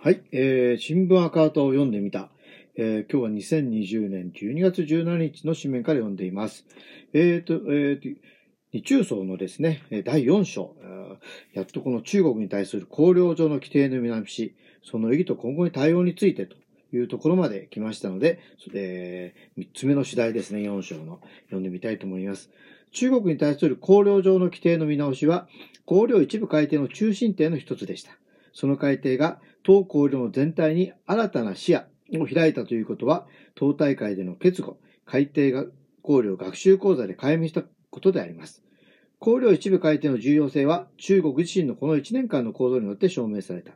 はい、えー、新聞赤旗を読んでみた。えー、今日は2020年12月17日の紙面から読んでいます。えーと、えーと、日中層のですね、第4章、やっとこの中国に対する綱領上の規定の見直し、その意義と今後に対応についてというところまで来ましたので、えー、3つ目の次第ですね、4章の読んでみたいと思います。中国に対する綱領上の規定の見直しは、綱領一部改定の中心点の一つでした。その改定が党綱領の全体に新たな視野を開いたということは、党大会での結合、改定が綱領学習講座で解明したことであります。綱領一部改定の重要性は中国自身のこの1年間の行動によって証明された。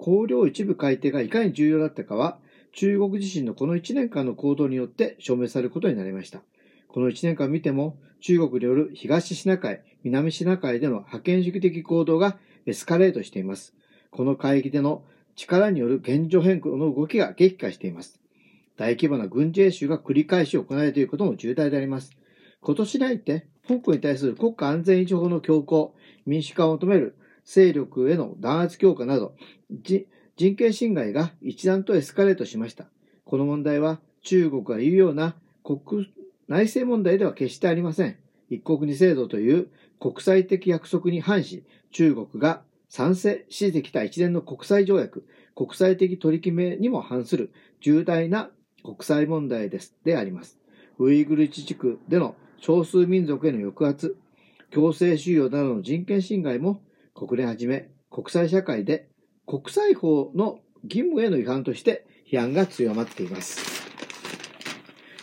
綱領一部改定がいかに重要だったかは、中国自身のこの1年間の行動によって証明されることになりました。この1年間を見ても、中国による東シナ海、南シナ海での覇権主義的行動がエスカレートしています。この海域での力による現状変更の動きが激化しています。大規模な軍事演習が繰り返し行われていることも重大であります。今年に入って、香港に対する国家安全維持法の強行、民主化を求める勢力への弾圧強化など、人権侵害が一段とエスカレートしました。この問題は中国が言うような国内政問題では決してありません。一国二制度という国際的約束に反し、中国が賛成してきた一連の国際条約、国際的取り決めにも反する重大な国際問題です、であります。ウイグル自治区での少数民族への抑圧、強制収容などの人権侵害も国連はじめ国際社会で国際法の義務への違反として批判が強まっています。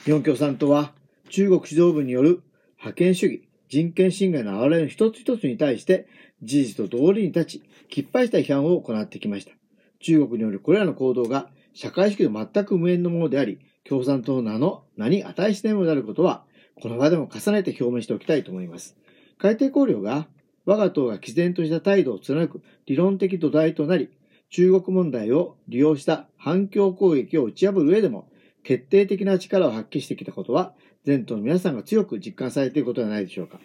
日本共産党は中国指導部による覇権主義、人権侵害の現れの一つ一つに対して事実と道理に立ち、きっぱりした批判を行ってきました。中国によるこれらの行動が社会主義と全く無縁のものであり、共産党の名の名に値しないものであることは、この場でも重ねて表明しておきたいと思います。海底考慮が我が党が毅然とした態度を貫く理論的土台となり、中国問題を利用した反共攻撃を打ち破る上でも、決定的な力を発揮してきたことは、全党の皆さんが強く実感されていることではないでしょうか。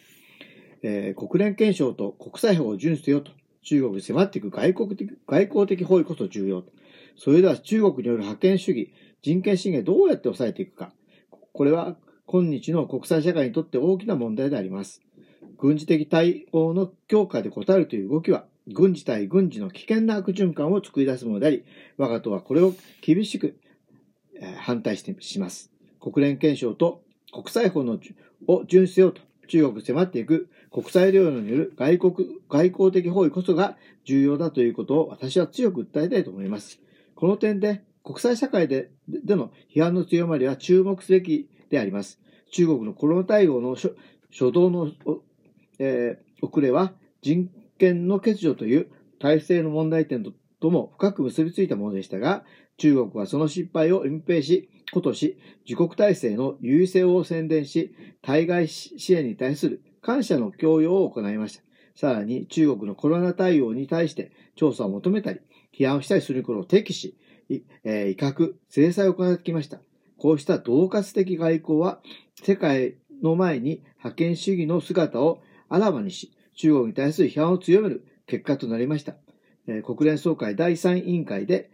えー、国連憲章と国際法を遵守せよと、中国に迫っていく外国的、外交的包囲こそ重要と。それでは中国による覇権主義、人権侵害どうやって抑えていくか。これは今日の国際社会にとって大きな問題であります。軍事的対応の強化で応えるという動きは、軍事対軍事の危険な悪循環を作り出すものであり、我が党はこれを厳しく反対してします。国連憲章と国際法のを遵守せよと中国に迫っていく国際領土による外国、外交的包囲こそが重要だということを私は強く訴えたいと思います。この点で国際社会ででの批判の強まりは注目すべきであります。中国のコロナ対応の初動の、えー、遅れは人権の欠如という体制の問題点ととも深く結びついたものでしたが、中国はその失敗を隠蔽し、ことし、自国体制の優位性を宣伝し、対外支援に対する感謝の強要を行いました。さらに、中国のコロナ対応に対して調査を求めたり、批判をしたりすることを敵し、えー、威嚇、制裁を行ってきました。こうした恫喝的外交は、世界の前に覇権主義の姿をあらわにし、中国に対する批判を強める結果となりました。えー、国連総会第3委員会で、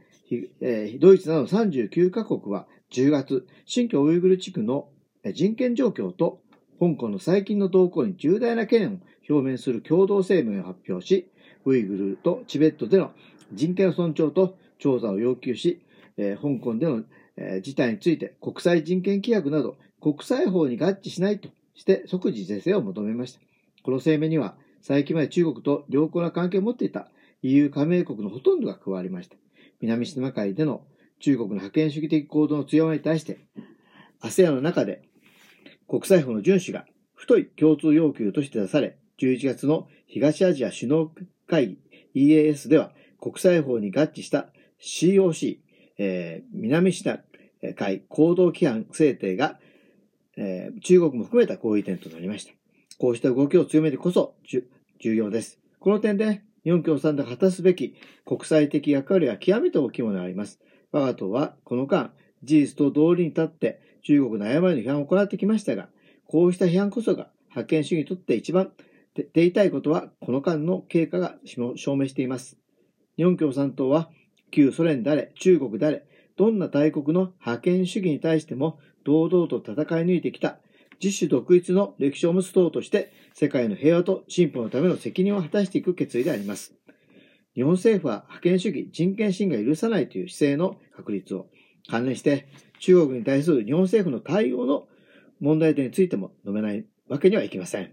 えー、ドイツなど39カ国は10月、新疆ウイグル地区の人権状況と香港の最近の動向に重大な懸念を表明する共同声明を発表し、ウイグルとチベットでの人権尊重と調査を要求し、えー、香港での、えー、事態について国際人権規約など国際法に合致しないとして即時是正を求めました。この声明には最近まで中国と良好な関係を持っていた EU 加盟国のほとんどが加わりました。南シナ海での中国の覇権主義的行動の強まりに対して、ASEAN の中で国際法の遵守が太い共通要求として出され、11月の東アジア首脳会議 EAS では国際法に合致した COC、えー、南シナ海行動規範制定が、えー、中国も含めた合意点となりました。こうした動きを強めてこそ重要です。この点で日本共産党が果たすべき国際的役割は極めて大きいものがあります。我が党はこの間、事実と道理に立って中国の誤りの批判を行ってきましたが、こうした批判こそが覇権主義にとって一番手痛いことはこの間の経過が証明しています。日本共産党は旧ソ連であれ、中国であれ、どんな大国の覇権主義に対しても堂々と戦い抜いてきた自主独立の歴史を持つ党として世界の平和と進歩のための責任を果たしていく決意であります。日本政府は覇権主義、人権侵害を許さないという姿勢の確立を関連して中国に対する日本政府の対応の問題点についても述べないわけにはいきません。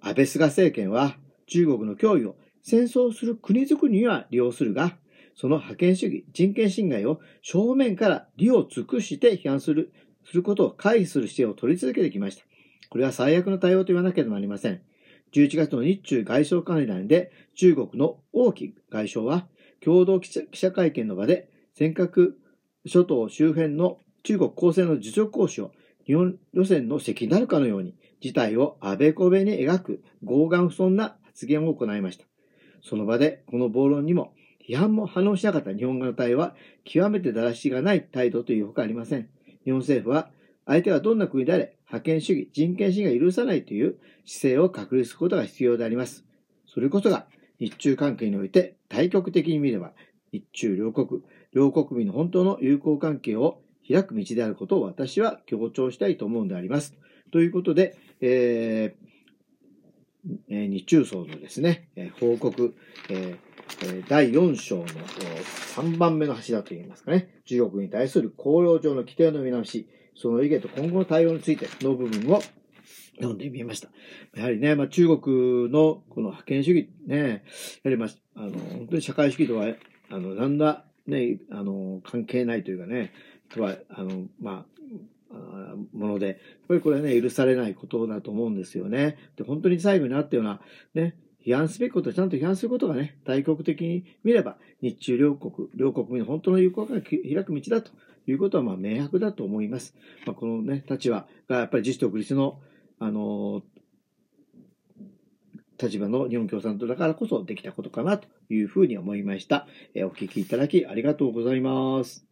安倍菅政権は中国の脅威を戦争する国づくりには利用するが、その覇権主義、人権侵害を正面から利を尽くして批判する、することを回避する姿勢を取り続けてきました。これは最悪の対応と言わなければなりません。11月の日中外相会談で中国の王毅外相は共同記者会見の場で尖閣諸島周辺の中国公正の実力行使を日本路線の席になるかのように事態をあべこべに描く傲岸不遜な発言を行いました。その場でこの暴論にも批判も反応しなかった日本側の対応は極めてだらしがない態度というほかありません。日本政府は相手がどんな国であれ覇権主義、人権侵害を許さないという姿勢を確立することが必要であります。それこそが日中関係において対極的に見れば日中両国、両国民の本当の友好関係を開く道であることを私は強調したいと思うんであります。ということで、えー、日中層のですね、報告、えー第4章の3番目の柱といいますかね、中国に対する公用上の規定の見直し、その意見と今後の対応についての部分を読んでみました。やはりね、まあ、中国のこの覇権主義ね、やはりまあ、あの、本当に社会主義とは、あの、なんだ、ね、あの、関係ないというかね、とは、あの、まあ、あもので、やっぱりこれはね、許されないことだと思うんですよね。で、本当に最後にあったような、ね、批判すべきことをちゃんと批判することがね、大国的に見れば、日中両国、両国民の本当の友好が開く道だということは、まあ、明白だと思います。まあ、このね、立場が、やっぱり自主独立の、あの立場の日本共産党だからこそできたことかなというふうに思いました。えお聞きいただきありがとうございます。